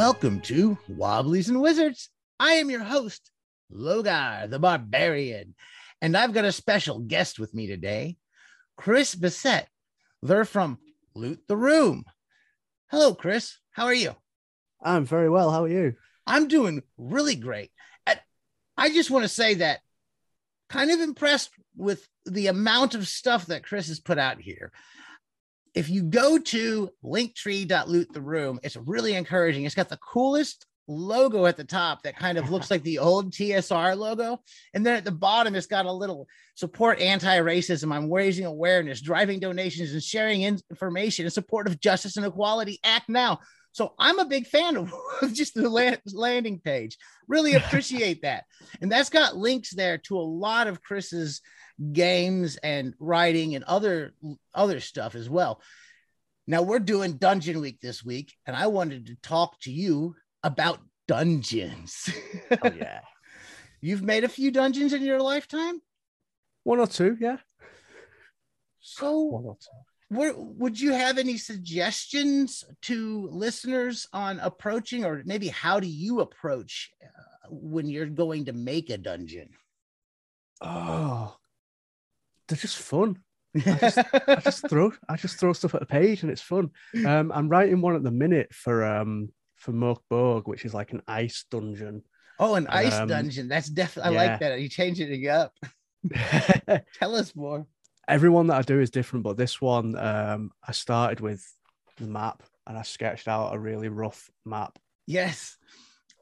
Welcome to Wobblies and Wizards. I am your host, Logar the Barbarian, and I've got a special guest with me today, Chris Bissett. They're from Loot the Room. Hello, Chris. How are you? I'm very well. How are you? I'm doing really great. I just want to say that kind of impressed with the amount of stuff that Chris has put out here. If you go to linktree.loot the room, it's really encouraging. It's got the coolest logo at the top that kind of looks like the old TSR logo. And then at the bottom, it's got a little support anti racism. I'm raising awareness, driving donations, and sharing information in support of justice and equality. Act now. So I'm a big fan of just the land, landing page. Really appreciate that. And that's got links there to a lot of Chris's games and writing and other other stuff as well. Now we're doing Dungeon Week this week, and I wanted to talk to you about dungeons. Oh yeah, You've made a few dungeons in your lifetime, one or two. Yeah, so one or two. where, would you have any suggestions to listeners on approaching, or maybe how do you approach uh, when you're going to make a dungeon? Oh, they're just fun. I just, I just throw I just throw stuff at a page and it's fun. Um, I'm writing one at the minute for um for Mork Borg, which is like an ice dungeon. Oh, an ice Um, dungeon. That's definitely. I yeah. like that. You changing it up. Tell us more. Everyone that I do is different, but this one um I started with the map and I sketched out a really rough map Yes.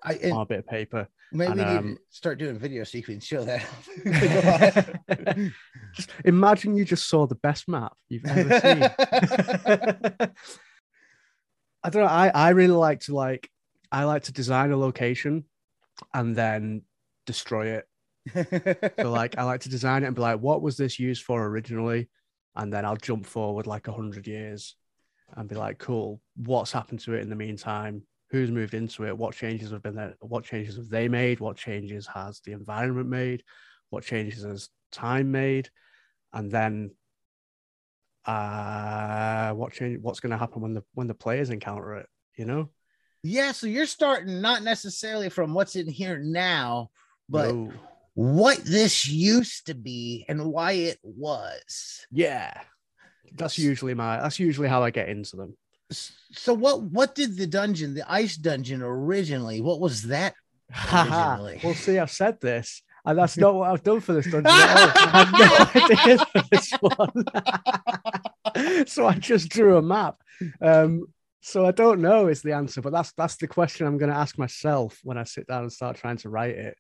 I on a bit of paper. maybe and, need um, to start doing video can show that. just imagine you just saw the best map you've ever seen. I don't know. I, I really like to like I like to design a location and then destroy it. So like I like to design it and be like, what was this used for originally? And then I'll jump forward like a hundred years and be like, cool, what's happened to it in the meantime? Who's moved into it? What changes have been there? What changes have they made? What changes has the environment made? What changes has time made? And then uh what change what's gonna happen when the when the players encounter it, you know? yeah, so you're starting not necessarily from what's in here now, but No. what this used to be and why it was. yeah. That's usually my that's usually how I get into them. So what what did the dungeon, the ice dungeon originally, what was that? Originally. well, see, I've said this, and that's not what I've done for this dungeon at all. I had no ideas for this one, so I just drew a map. Um, so I don't know is the answer, but that's that's the question I'm going to ask myself when I sit down and start trying to write it.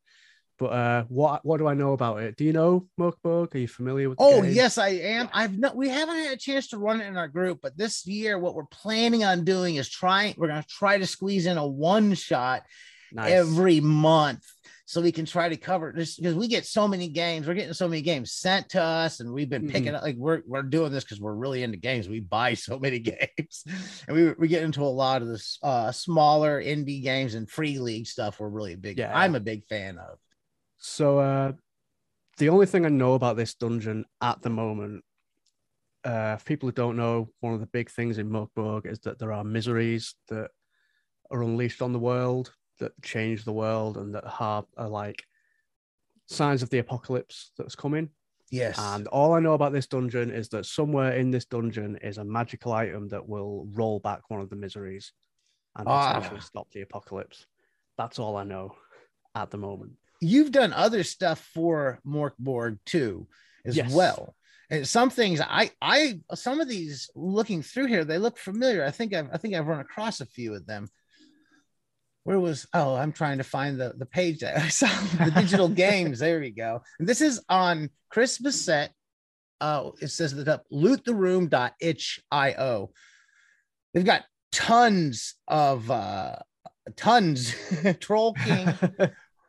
But uh, what what do I know about it? Do you know Mork Borg? Are you familiar with? the Oh game? yes, I am. I've not. We haven't had a chance to run it in our group, but this year, what we're planning on doing is trying. We're going to try to squeeze in a one shot nice. every month, so we can try to cover this because we get so many games. We're getting so many games sent to us, and we've been picking up. Like we're we're doing this because we're really into games. We buy so many games, and we we get into a lot of this uh, smaller indie games and free league stuff. We're really big. Yeah. I'm a big fan of. So uh, the only thing I know about this dungeon at the moment, uh, for people who don't know, one of the big things in Morkborg is that there are miseries that are unleashed on the world that change the world and that have are like signs of the apocalypse that's coming. Yes, And all I know about this dungeon is that somewhere in this dungeon is a magical item that will roll back one of the miseries and Ah. potentially stop the apocalypse. That's all I know at the moment. You've done other stuff for Morkborg too, as Yes. well. And some things I I some of these looking through here, they look familiar. I think I've I think I've run across a few of them. Where was oh I'm trying to find the, the page that I saw the digital games. There we go. And this is on Chris Bissett. Uh it says that up loottheroom.itch.io. They've got tons of uh tons Troll King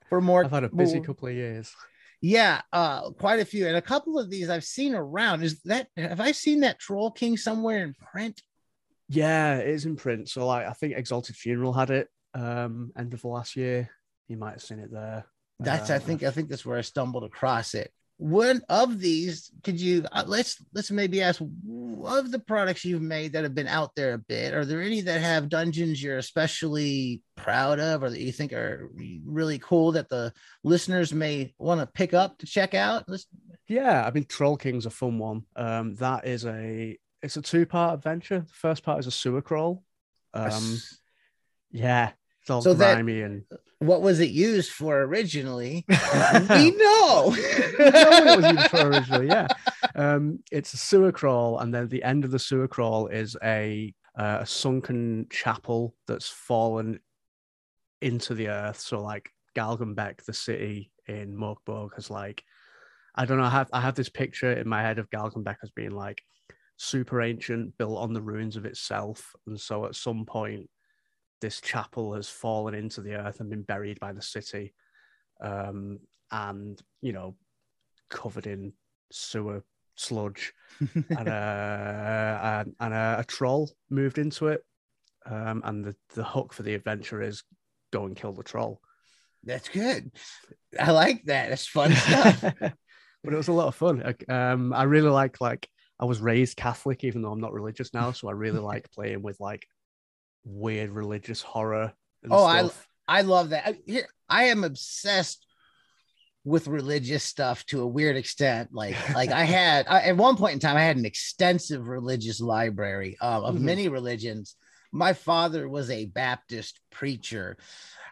for more I've had a busy more- couple of years. yeah, uh, quite a few, and a couple of these I've seen around. Is that have I seen that Troll King somewhere in print? Yeah, it is in print. So like I think Exalted Funeral had it um end of last year. You might have seen it there. That's I Uh, think I think that's where I stumbled across it. One of these could you uh, let's let's maybe ask of the products you've made that have been out there a bit are there any that have dungeons you're especially proud of or that you think are really cool that the listeners may want to pick up to check out? Let's yeah i mean troll king's a fun one. Um that is a it's a two part adventure. The first part is a sewer crawl. Um yeah it's all So that- grimy and what was it used for originally we know You know what it was used for originally, yeah. Um, it's a sewer crawl, and then the end of the sewer crawl is a uh, a sunken chapel that's fallen into the earth. So like Galgenbeck, the city in Morkborg, has like I don't know. I have I have this picture in my head of Galgenbeck as being like super ancient, built on the ruins of itself, and so at some point this chapel has fallen into the earth and been buried by the city. Um, and you know covered in sewer sludge and, uh, and, and a, a troll moved into it. Um, and the, the hook for the adventure is go and kill the troll. That's good. I like that. That's fun stuff. But it was a lot of fun. Um, i really like like i was raised catholic even though i'm not religious now so i really like playing with like weird religious horror Oh, I- stuff. I love that. I, here, I am obsessed with religious stuff to a weird extent. Like, like I had I, at one point in time, I had an extensive religious library um, of Mhm. many religions. My father was a Baptist preacher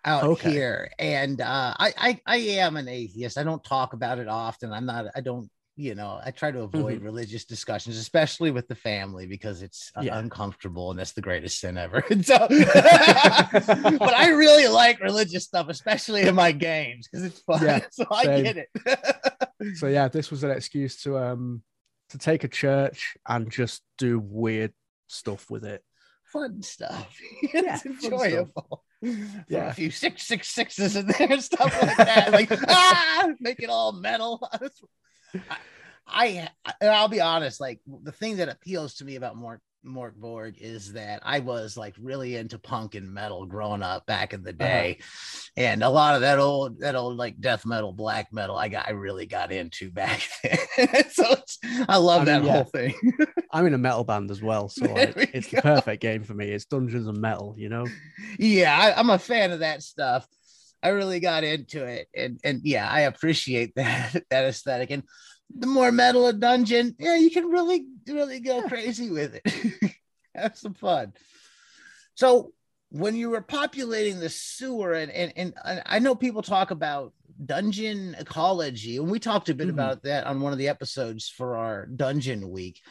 out Okay. here, and uh, I, I I am an atheist. I don't talk about it often. I'm not. I don't. You know, I try to avoid religious discussions, especially with the family, because it's uh, Yeah. uncomfortable and that's the greatest sin ever. So, but I really like religious stuff, especially in my games because it's fun. Yeah, so I same. get it. so yeah this was an excuse to um to take a church and just do weird stuff with it fun stuff. Yeah, stuff. enjoyable. Yeah, Yeah. a few six six sixes in there stuff like that. Like ah, make it all metal. I, I and I'll be honest, like the thing that appeals to me about Mork Mork Borg is that I was like really into punk and metal growing up back in the uh-huh. day. And a lot of that old that old like death metal, black metal, I got I really got into back then. so it's, I love I that mean, yeah. whole thing. i'm in a metal band as well so like we it's go. the perfect game for me it's dungeons and metal you know yeah I, i'm a fan of that stuff i really got into it and and yeah i appreciate that that aesthetic and the more metal a dungeon yeah you can really really go crazy with it. Have some fun. So when you were populating the sewer and and, and I- know people talk about dungeon ecology and we talked a bit Mhm. about that on one of the episodes for our dungeon week.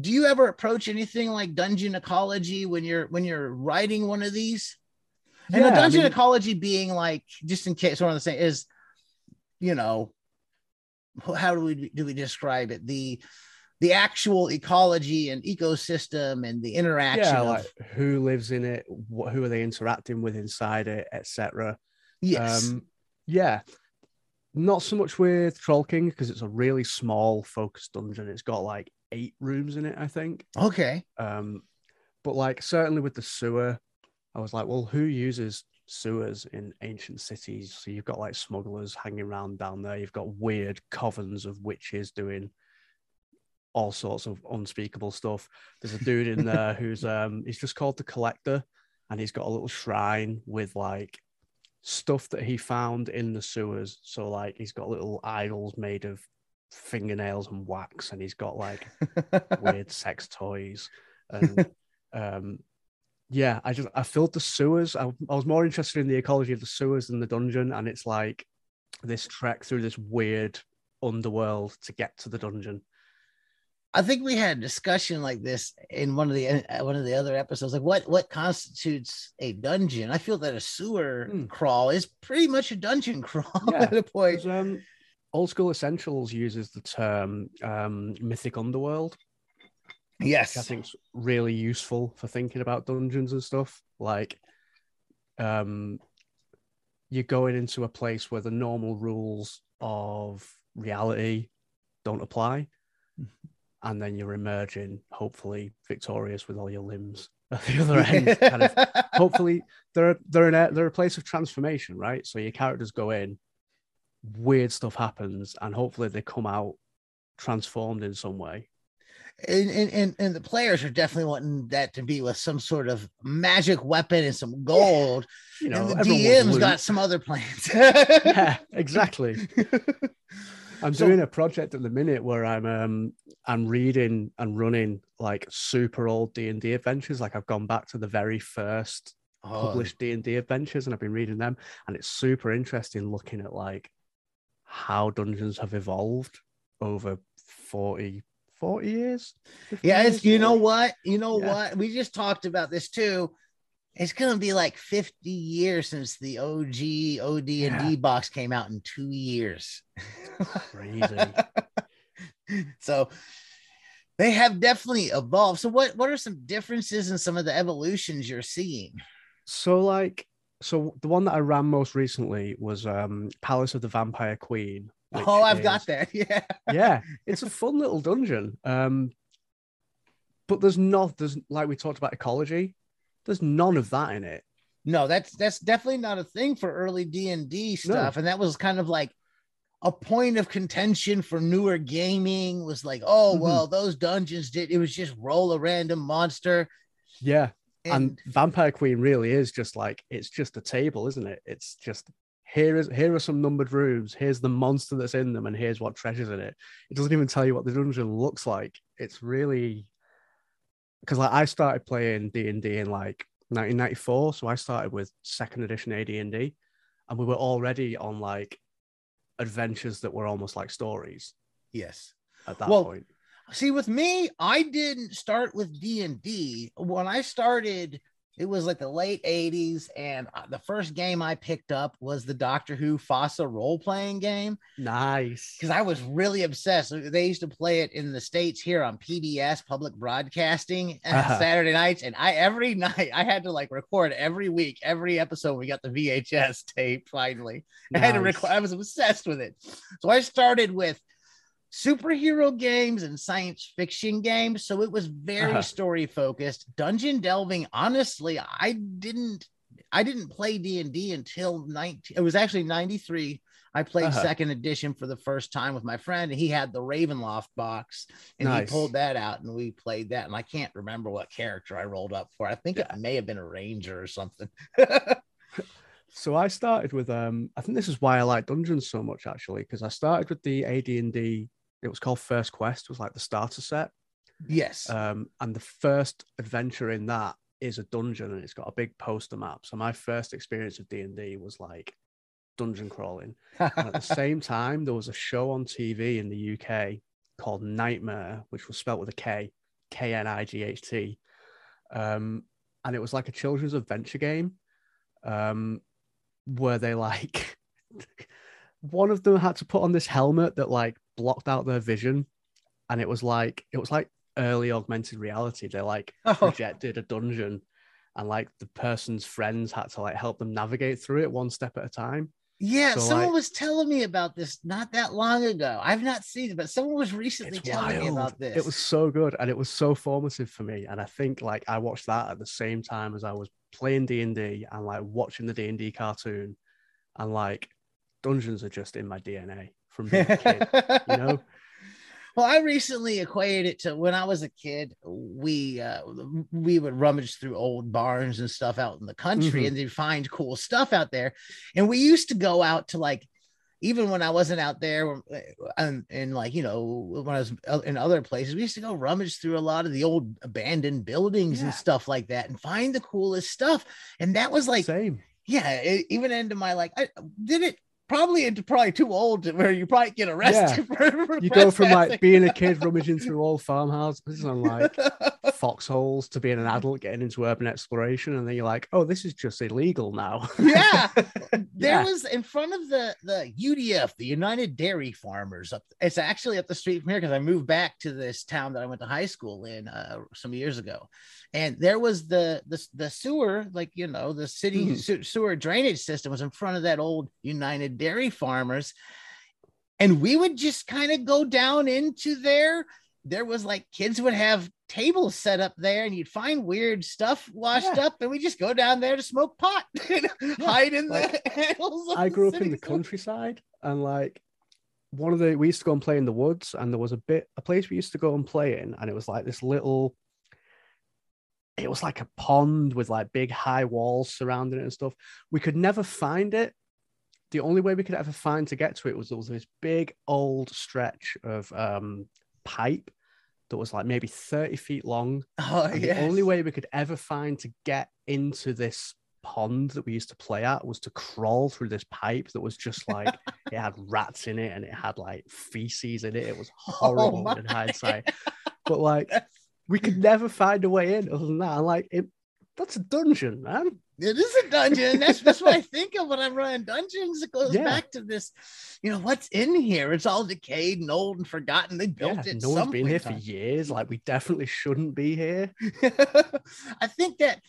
Do you ever approach anything like dungeon ecology when you're when you're writing one of these and the Yeah, I dungeon mean- ecology being like just in case one of the same is you know how do we do we describe it? The the actual ecology and ecosystem and the interaction yeah of like who lives in it what, who are they interacting with inside it etc yes. Um yeah. Not so much with troll king because it's a really small focused dungeon. It's got like eight rooms in it i think. Okay. Um but like certainly with the sewer i was like well who uses sewers in ancient cities? So you've got like smugglers hanging around down there. You've got weird covens of witches doing all sorts of unspeakable stuff. There's a dude in there who's um he's just called the collector and he's got a little shrine with like stuff that he found in the sewers. So like he's got little idols made of fingernails and wax and he's got like weird sex toys and um yeah i just i filled the sewers I, I was more interested in the ecology of the sewers than the dungeon and it's like this trek through this weird underworld to get to the dungeon I think we had a discussion like this in one of the uh, one of the other episodes. Like, what what constitutes a dungeon? I feel that a sewer Hmm. crawl is pretty much a dungeon crawl Yeah. at a point. um old school essentials uses the term um mythic underworld which i Yes, think's really useful for thinking about dungeons and stuff. Like um you're going into a place where the normal rules of reality don't apply. And then you're emerging hopefully victorious with all your limbs at the other end kind of. Hopefully they're they're in a they're a place of transformation right? So your characters go in weird stuff happens, and hopefully they come out transformed in some way. And, and and the players are definitely wanting that to be with some sort of magic weapon and some gold. You know, and the DM's got some other plans. yeah, exactly. I'm So- doing a project at the minute where I'm um I'm reading and running like super old D and D adventures. Like I've gone back to the very first Oh, published D and D adventures, and I've been reading them, and it's super interesting looking at like how dungeons have evolved over 40, 40 years. 50 yeah, it's years, you know what? You know Yeah. what? We just talked about this too. It's gonna be like 50 years since the OG OD and D box came out in two years. Crazy. so they have definitely evolved. So what what are some differences in some of the evolutions you're seeing? So like so the one that I ran most recently was um Palace of the Vampire Queen. Which oh, I've is- got that. Yeah. yeah, it's a fun little dungeon. Um, but there's not there's like we talked about ecology. There's none of that in it. No, that's that's definitely not a thing for early D and D stuff, and that was kind of like a point of contention for newer gaming. Was like, oh Mhm. well, those dungeons did it was just roll a random monster, Yeah, and, and Vampire Queen really is just like it's just a table, isn't it? It's just here is here are some numbered rooms. Here's the monster that's in them, and here's what treasures in it. It doesn't even tell you what the dungeon looks like. It's really because like I started playing D and D in like 1994, so I started with second edition AD and D, and we were already on like adventures that were almost like stories yes. at that Well, point. See, with me, I didn't start with D and D. When I started, it was like the late '80s, and uh, the first game I picked up was the Doctor Who FASA role playing game. Nice. because I was really obsessed. They used to play it in the states here on PBS Public Broadcasting Uh-huh. Saturday nights, and I every night I had to like record every week, every episode. We got the VHS tape finally. I had to record. I was obsessed with it, so I started with superhero games and science fiction games. So it was very Uh-huh. story focused. Dungeon delving. Honestly, I didn't. I didn't play D and D until 19. It was actually 93. I played Uh-huh. second edition for the first time with my friend, and he had the Ravenloft box, and Nice. he pulled that out, and we played that. And I can't remember what character I rolled up for. I think Yeah. it may have been a ranger or something. So I started with um I think this is why I like dungeons so much actually because I started with the AD&D it was called First Quest it was like the starter set. Yes. um and the first adventure in that is a dungeon and it's got a big poster map. So my first experience of D&D was like dungeon crawling. At the same time there was a show on TV in the UK called Nightmare which was spelt with a K K N I G H T. Um and it was like a children's adventure game um where they like one of them had to put on this helmet that like blocked out their vision. And it was like it was like early augmented reality. They like Oh. projected a dungeon and like the person's friends had to like help them navigate through it one step at a time. Yeah, So, someone like- was telling me about this not that long ago. I've not seen it, but someone was recently telling me about this. it was so good and it was so formative for me. And i think like i watched that at the same time as i was playing d&d and like watching the d&d cartoon. And like dungeons are just in my dna from being a kid you know Well, I recently equated it to when I was a kid. We uh, we would rummage through old barns and stuff out in the country, Mhm. and they'd find cool stuff out there. And we used to go out to like, even when I wasn't out there, uh, and, and like you know when I was in other places, we used to go rummage through a lot of the old abandoned buildings Yeah. and stuff like that, and find the coolest stuff. And that was like same yeah, it, even into my like, I did it probably into probably too old where you probably get arrested. For, for you go from like being a kid rummaging through old farmhouses and like foxholes to being an adult getting into urban exploration and then you're like oh this is just illegal now yeah, there Yeah. was in front of the the UDF, the United Dairy Farmers. Up, it's actually up the street from here because I moved back to this town that I went to high school in uh, some years ago, and there was the the the sewer, like you know, the city se- sewer drainage system was in front of that old United Dairy Farmers, and we would just kind of go down into there. There was like kids would have tables set up there, and you'd find weird stuff washed Yeah. up, and we just go down there to smoke pot, and hide in the Like, of I the grew up in the countryside and like one of the we used to go and play in the woods, and there was a bit a place we used to go and play in, and it was like this little. It was like a pond with like big high walls surrounding it and stuff. We could never find it. The only way we could ever find to get to it was there was this big old stretch of um, pipe that was like maybe 30 feet long. Oh, And the only way we could ever find to get into this pond that we used to play at was to crawl through this pipe that was just like it had rats in it and it had like feces in it. It was oh horrible my. in hindsight. But like we could never find a way in other than that. And like it that's a dungeon, man. It is a dungeon. That's that's what I think of when I'm running dungeons. It goes Yeah. back to this, you know, what's in here? It's all decayed and old and forgotten. They built Yeah, it. no one's been here for years. Like we definitely shouldn't be here. I think that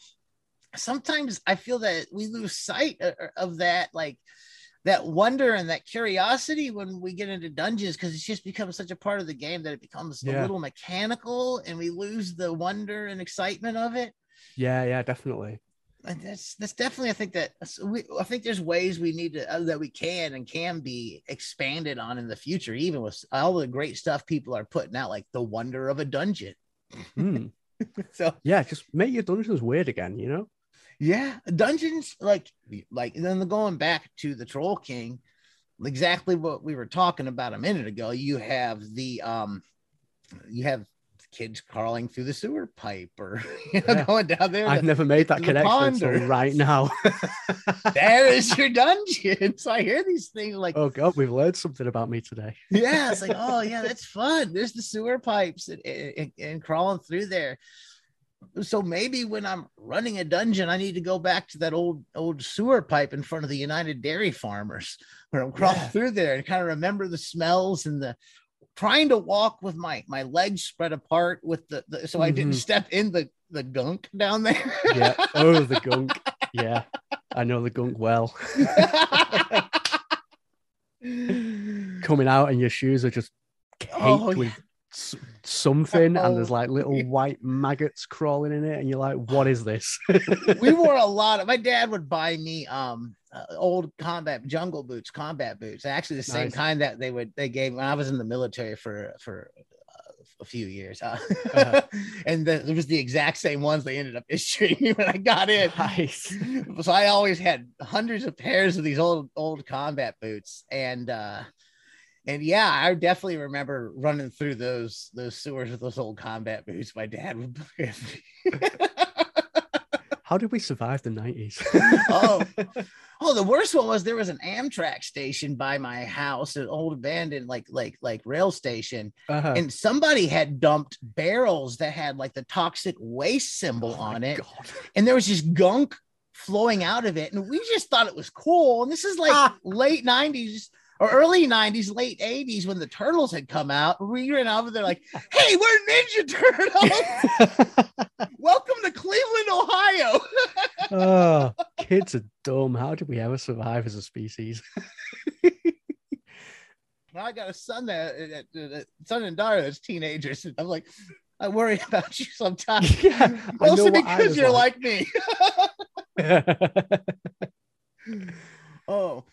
sometimes I feel that we lose sight of that, like that wonder and that curiosity when we get into dungeons because it's just becomes such a part of the game that it becomes a little mechanical and we lose the wonder and excitement of it. Yeah, yeah, definitely. And that's that's definitely I think that we I think there's ways we need to uh, that we can and can be expanded on in the future, even with all the great stuff people are putting out, like the wonder of a dungeon. Hmm. So Yeah, just make your dungeons weird again, you know? yeah, dungeons like like then going back to the Troll King, exactly what we were talking about a minute ago. You have the um, you have kids crawling through the sewer pipe or you know Yeah. going down there. I've never made that connection until right now. there is your dungeon. So I hear these things like oh god, we've learned something about me today. yeah, it's like, oh yeah, that's fun. There's the sewer pipes and, and, and crawling through there. So maybe when I'm running a dungeon, I need to go back to that old old sewer pipe in front of the United Dairy Farmers, where I'm crawling Yeah. through there and kind of remember the smells and the trying to walk with my my legs spread apart with the, the so I didn't Mhm. step in the the gunk down there. Yeah. Oh, the gunk. Yeah. I know the gunk well. Coming out and your shoes are just caked Oh, with something and there's Oh, like little yeah. white maggots crawling in it and you're like what is this we wore a lot of my dad would buy me um uh, old combat jungle boots combat boots actually the same Nice. kind that they would they gave when i was in the military for for uh, a few years uh, Uh-huh. and the, it was the exact same ones they ended up issuing me when i got in nice so i always had hundreds of pairs of these old old combat boots and uh and yeah, I definitely remember running through those those sewers with those old combat boots. My dad would. How did we survive the 90s Oh. Oh, the worst one was there was an Amtrak station by my house, an old abandoned like like like rail station, Uh-huh. and somebody had dumped barrels that had like the toxic waste symbol Oh on it, God. and there was just gunk flowing out of it, and we just thought it was cool. And this is like Ah. late '90s or early '90s, late '80s when the Turtles had come out. We ran over there like, "Hey, we're Ninja Turtles! Welcome to Cleveland, Ohio!" oh, kids are dumb. How did we ever survive as a species? I got a son that, son and daughter that's teenagers. And I'm like, I worry about you sometimes. yeah, Mostly because you're like. like, me. oh.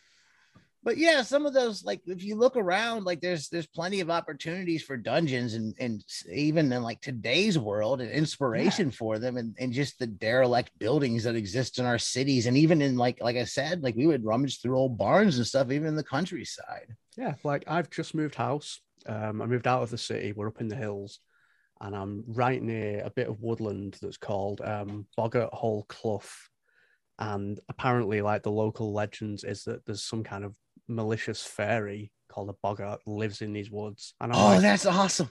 But yeah, some of those, like if you look around, like there's there's plenty of opportunities for dungeons and and even in like today's world and inspiration for them and, and just the derelict buildings that exist in our cities and even in like like I said, like we would rummage through old barns and stuff, even in the countryside. yeah, like I've just moved house. Um, I moved out of the city. We're up in the hills, and I'm right near a bit of woodland that's called um, Boggart Hole Clough. And apparently, like the local legends is that there's some kind of malicious fairy called a boggart lives in these woods. And I'm Oh, like, that's awesome.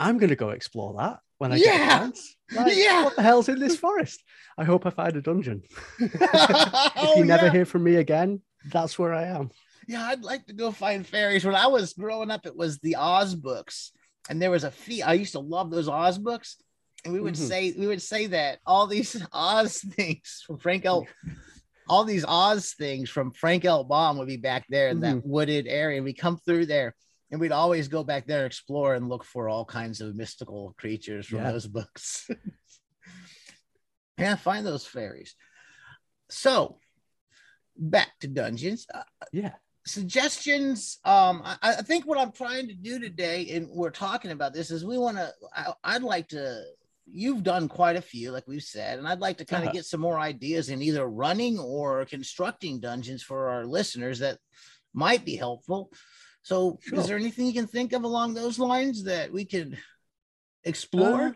I'm gonna go explore that when I get a Yeah. chance. Like, Yeah. What the hell's in this forest? I hope I find a dungeon. if oh, you never yeah. hear from me again, that's where I am. yeah, I'd like to go find fairies. When I was growing up, it was the Oz books, and there was a fee. I used to love those Oz books, and we would Mhm. say we would say that all these Oz things from Frank L. All these Oz things from Frank L. Baum would be back there in that wooded area. We come through there, and we'd always go back there, and explore, and look for all kinds of mystical creatures from Yeah. those books. yeah, find those fairies. So, back to dungeons. Uh, Yeah. suggestions. Um, I, I think what I'm trying to do today, and we're talking about this, is we want to. I'd like to. You've done quite a few, like we've said, and I'd like to kind of Uh-huh. get some more ideas in either running or constructing dungeons for our listeners that might be helpful. So, Sure. is there anything you can think of along those lines that we could explore? Uh,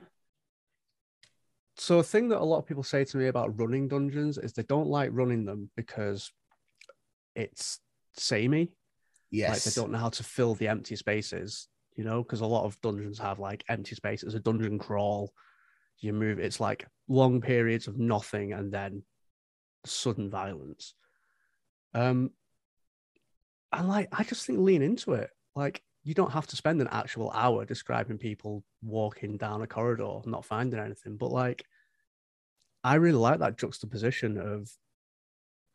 so a thing that a lot of people say to me about running dungeons is they don't like running them because it's samey. yes. Like they don't know how to fill the empty spaces, you know, because a lot of dungeons have like empty spaces, a dungeon crawl. You move, it's like long periods of nothing and then sudden violence. Um, and like I just think lean into it. Like you don't have to spend an actual hour describing people walking down a corridor, not finding anything, but like I really like that juxtaposition of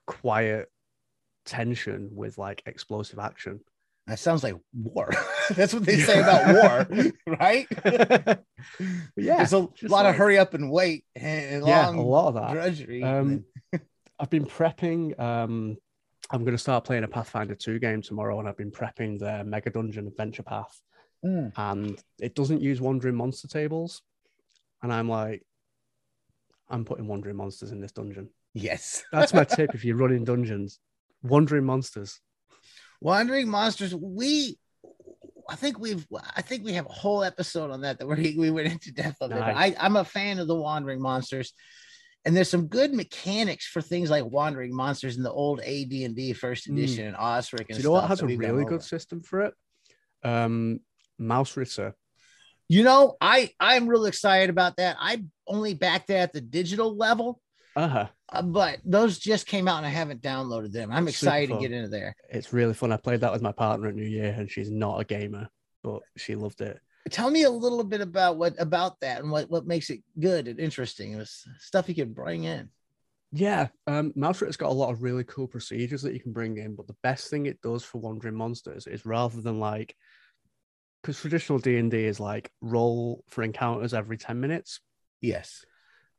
quiet tension with like explosive action. That sounds like war. That's what they say about war, right? yeah, There's a lot of hurry up and wait and yeah, a lot of that. drudgery. Um, I've been prepping. Um, I'm going to start playing a Pathfinder 2 game tomorrow, and I've been prepping the Mega Dungeon Adventure Path, Mm. and it doesn't use Wandering Monster tables. And I'm like, I'm putting Wandering Monsters in this dungeon. yes. That's my tip if you're running dungeons. Wandering Monsters. Wandering monsters. We, I think we've, I think we have a whole episode on that that we we went into depth of it. I, Nice. I'm a fan of the wandering monsters, and there's some good mechanics for things like wandering monsters in the old AD&D First Mm. Edition and Osric and Do you know what has a really good system for it? Um, Mausritter. You know, I I'm real excited about that. I only backed that at the digital level. Uh-huh. Uh, but those just came out and I haven't downloaded them. I'm excited to get into there. It's really fun. I played that with my partner at New Year, and she's not a gamer, but she loved it. Tell me a little bit about what about that and what what makes it good and interesting. It was stuff you could bring in. Yeah, um, Ritter's got a lot of really cool procedures that you can bring in, but the best thing it does for Wandering Monsters is rather than like, because traditional D and D is like roll for encounters every ten minutes, Yes.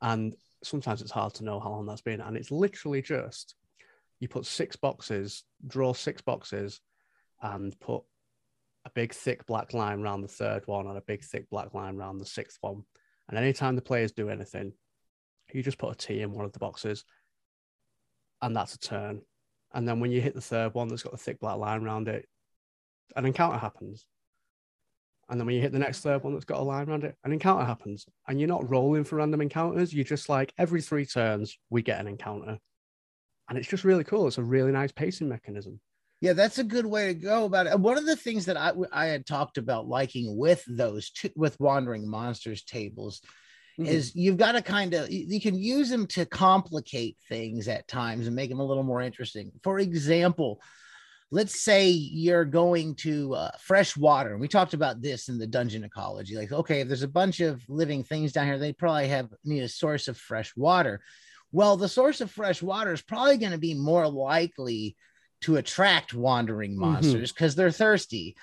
and sometimes it's hard to know how long that's been, and it's literally just you put six boxes, draw six boxes, and put a big thick black line around the third one and a big thick black line around the sixth one, and anytime the players do anything, you just put a T in one of the boxes, and that's a turn. And then when you hit the third one that's got the thick black line around it, an encounter happens. And then when you hit the next third one that's got a line around it, an encounter happens. And you're not rolling for random encounters. You're just like every three turns, we get an encounter. And it's just really cool. It's a really nice pacing mechanism. Yeah, that's a good way to go about it. And One of the things that I I had talked about liking with those two with wandering monsters tables Mhm. is you've got to kind of you can use them to complicate things at times and make them a little more interesting. For example, let's say you're going to uh, fresh water, and we talked about this in the dungeon ecology. Like, okay, if there's a bunch of living things down here, they probably have need a source of fresh water. Well, the source of fresh water is probably going to be more likely to attract wandering monsters because they're thirsty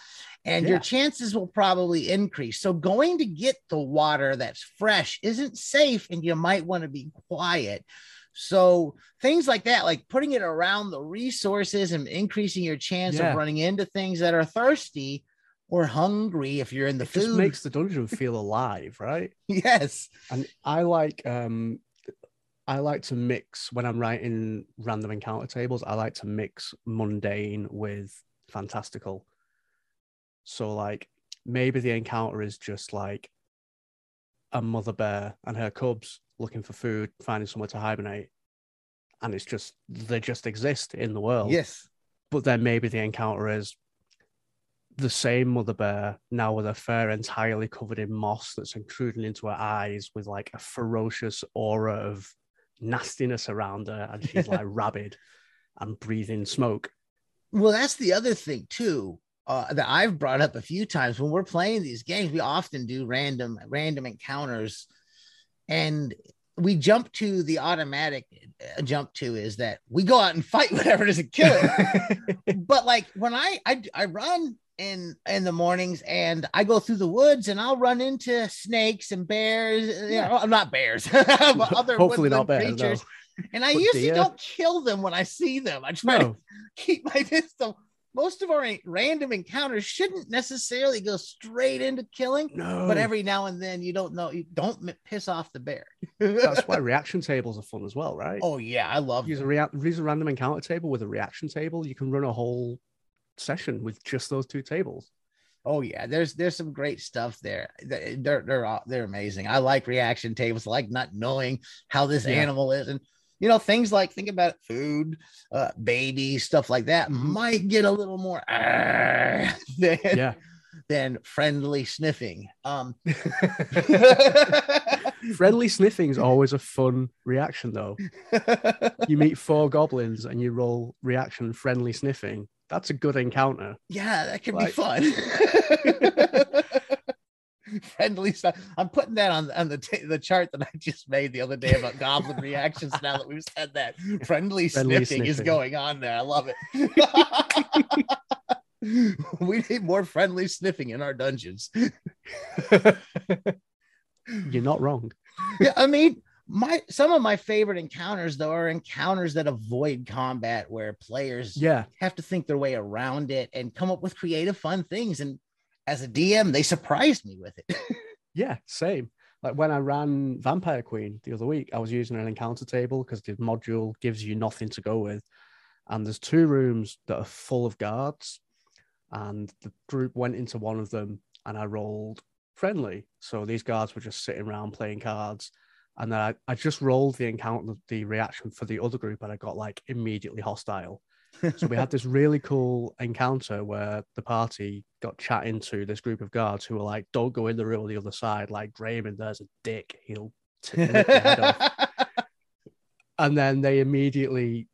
and your chances will probably increase. So going to get the water that's fresh isn't safe and you might want to be quiet. So things like that, like putting it around the resources and increasing your chance Yeah. of running into things that are thirsty or hungry if you're in the it just food. makes the dungeon feel alive, right? yes. And I like um I like to mix when I'm writing random encounter tables, I like to mix mundane with fantastical. So like maybe the encounter is just like a mother bear and her cubs looking for food, finding somewhere to hibernate. And it's just they just exist in the world. Yes. But then maybe the encounter is the same mother bear now with her fur entirely covered in moss that's intruding into her eyes with like a ferocious aura of nastiness around her and she's like rabid and breathing smoke Well, that's the other thing too uh, that I've brought up a few times when we're playing these games. We often do random random encounters, and we jump to the automatic uh, jump to is that we go out and fight whatever doesn't kill it. but like when I, I I run in in the mornings and I go through the woods and I'll run into snakes and bears. You know, I'm not bears, other hopefully not bears no. And I But usually don't kill them when I see them. I try to keep my distance. Most of our random encounters shouldn't necessarily go straight into killing. No, But every now and then you don't know, you don't piss off the bear. that's why reaction tables are fun as well, right? oh yeah, I love use a rea- use a random encounter table with a reaction table. You can run a whole session with just those two tables. Oh yeah, there's there's some great stuff there. They- They're they're all- they're amazing. I like reaction tables. I like not knowing how this Yeah. animal is, and you know things like think about food, uh, baby stuff like that Mhm. might get a little more than, Yeah, than friendly sniffing. Um, friendly sniffing is always a fun reaction, though. You meet four goblins and you roll reaction friendly sniffing. That's a good encounter. yeah, that could Like- be fun. friendly stuff. I'm putting that on on the t- the chart that I just made the other day about goblin reactions. Now that we've said that, friendly, Friendly sniffing, is going on there. I love it. we need more friendly sniffing in our dungeons. You're not wrong. Yeah, I mean, my some of my favorite encounters though are encounters that avoid combat, where players Yeah, have to think their way around it and come up with creative, fun things. And as a DM, they surprised me with it. yeah, same. Like when I ran Vampire Queen the other week, I was using an encounter table because the module gives you nothing to go with. And there's two rooms that are full of guards. And the group went into one of them and I rolled friendly. So these guards were just sitting around playing cards. And then I, I just rolled the encounter, the reaction for the other group, and I got like immediately hostile. So we had this really cool encounter where the party got chatting to this group of guards who were like, "Don't go in the room on the other side. Like Draymond, there's a dick. He'll t- rip your head off." And then they immediately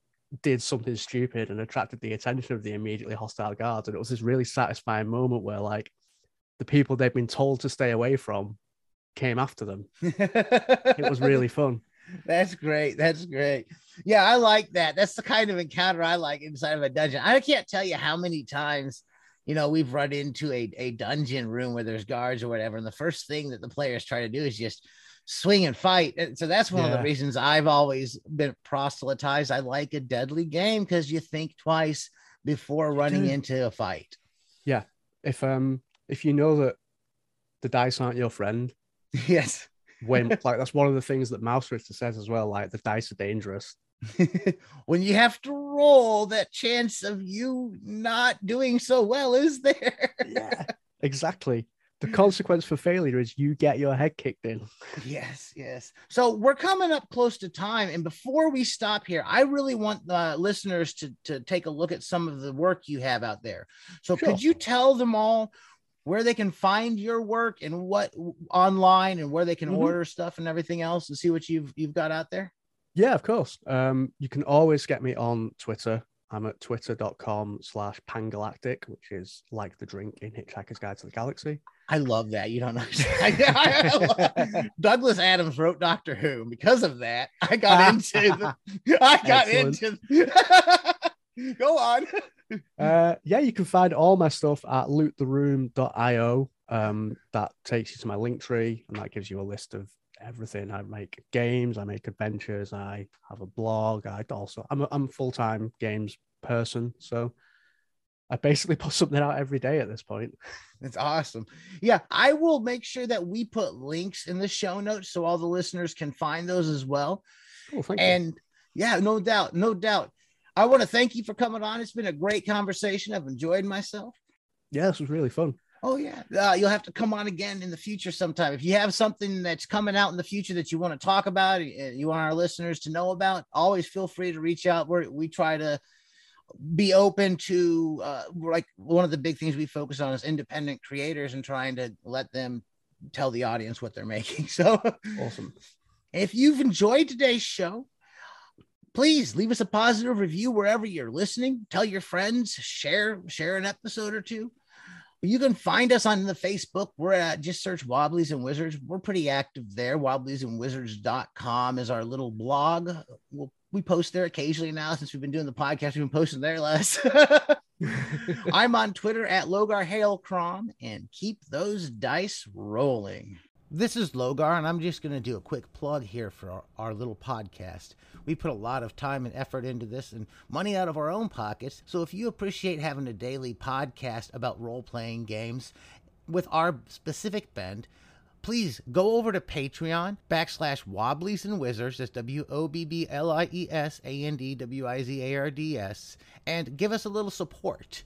did something stupid and attracted the attention of the immediately hostile guards. And it was this really satisfying moment where like the people they'd been told to stay away from came after them. It was really fun. That's great. That's great. Yeah, I like that. That's the kind of encounter I like inside of a dungeon. I can't tell you how many times, you know, we've run into a, a dungeon room where there's guards or whatever. And the first thing that the players try to do is just swing and fight. And so that's one of the reasons I've always been proselytized. I like a deadly game because you think twice before running do. into a fight. Yeah. If um if you know that the dice aren't your friend, yes. When like that's one of the things that Mausritter says as well, like the dice are dangerous. when you have to roll, that chance of you not doing so well is there. Yeah, exactly. The consequence for failure is you get your head kicked in. Yes, yes. So we're coming up close to time, and before we stop here, I really want the listeners to to take a look at some of the work you have out there. So Sure. could you tell them all where they can find your work and what online and where they can Mhm. order stuff and everything else, and see what you've you've got out there? Yeah, of course. Um, you can always get me on Twitter. I'm at twitter.com slash pangalactic, which is like the drink in Hitchhiker's Guide to the Galaxy. I love that. You don't know. I- I love- Douglas Adams wrote Doctor Who. and Because of that, I got into the, I got Excellent. into go on. Uh, yeah, you can find all my stuff at loottheroom.io. Um, that takes you to my link tree and that gives you a list of everything. I make games, I make adventures, I have a blog. I also I'm a, I'm a full time games person, so I basically put something out every day at this point. That's awesome. Yeah, I will make sure that we put links in the show notes so all the listeners can find those as well. Cool, thank you. And yeah, no doubt, no doubt. I want to thank you for coming on. It's been a great conversation. I've enjoyed myself. Yeah, this was really fun. Oh yeah, uh, you'll have to come on again in the future sometime. If you have something that's coming out in the future that you want to talk about, uh, you want our listeners to know about, always feel free to reach out. we we try to be open to uh, like one of the big things we focus on is independent creators and trying to let them tell the audience what they're making. So Awesome. if you've enjoyed today's show, please leave us a positive review wherever you're listening. Tell your friends, share share an episode or two. You can find us on the Facebook. We're at just search Wobblies and Wizards. We're pretty active there. Wobbliesandwizards.com is our little blog. We'll, we post there occasionally now since we've been doing the podcast. We've been posting there less. I'm on Twitter at Logar Hale Crom and keep those dice rolling. This is Logar, and I'm just going to do a quick plug here for our, our little podcast. We put a lot of time and effort into this and money out of our own pockets. So if you appreciate having a daily podcast about role playing games with our specific bend, please go over to Patreon backslash Wobblies and Wizards. That's W O B B L I E S A N D W I Z A R D S, and give us a little support.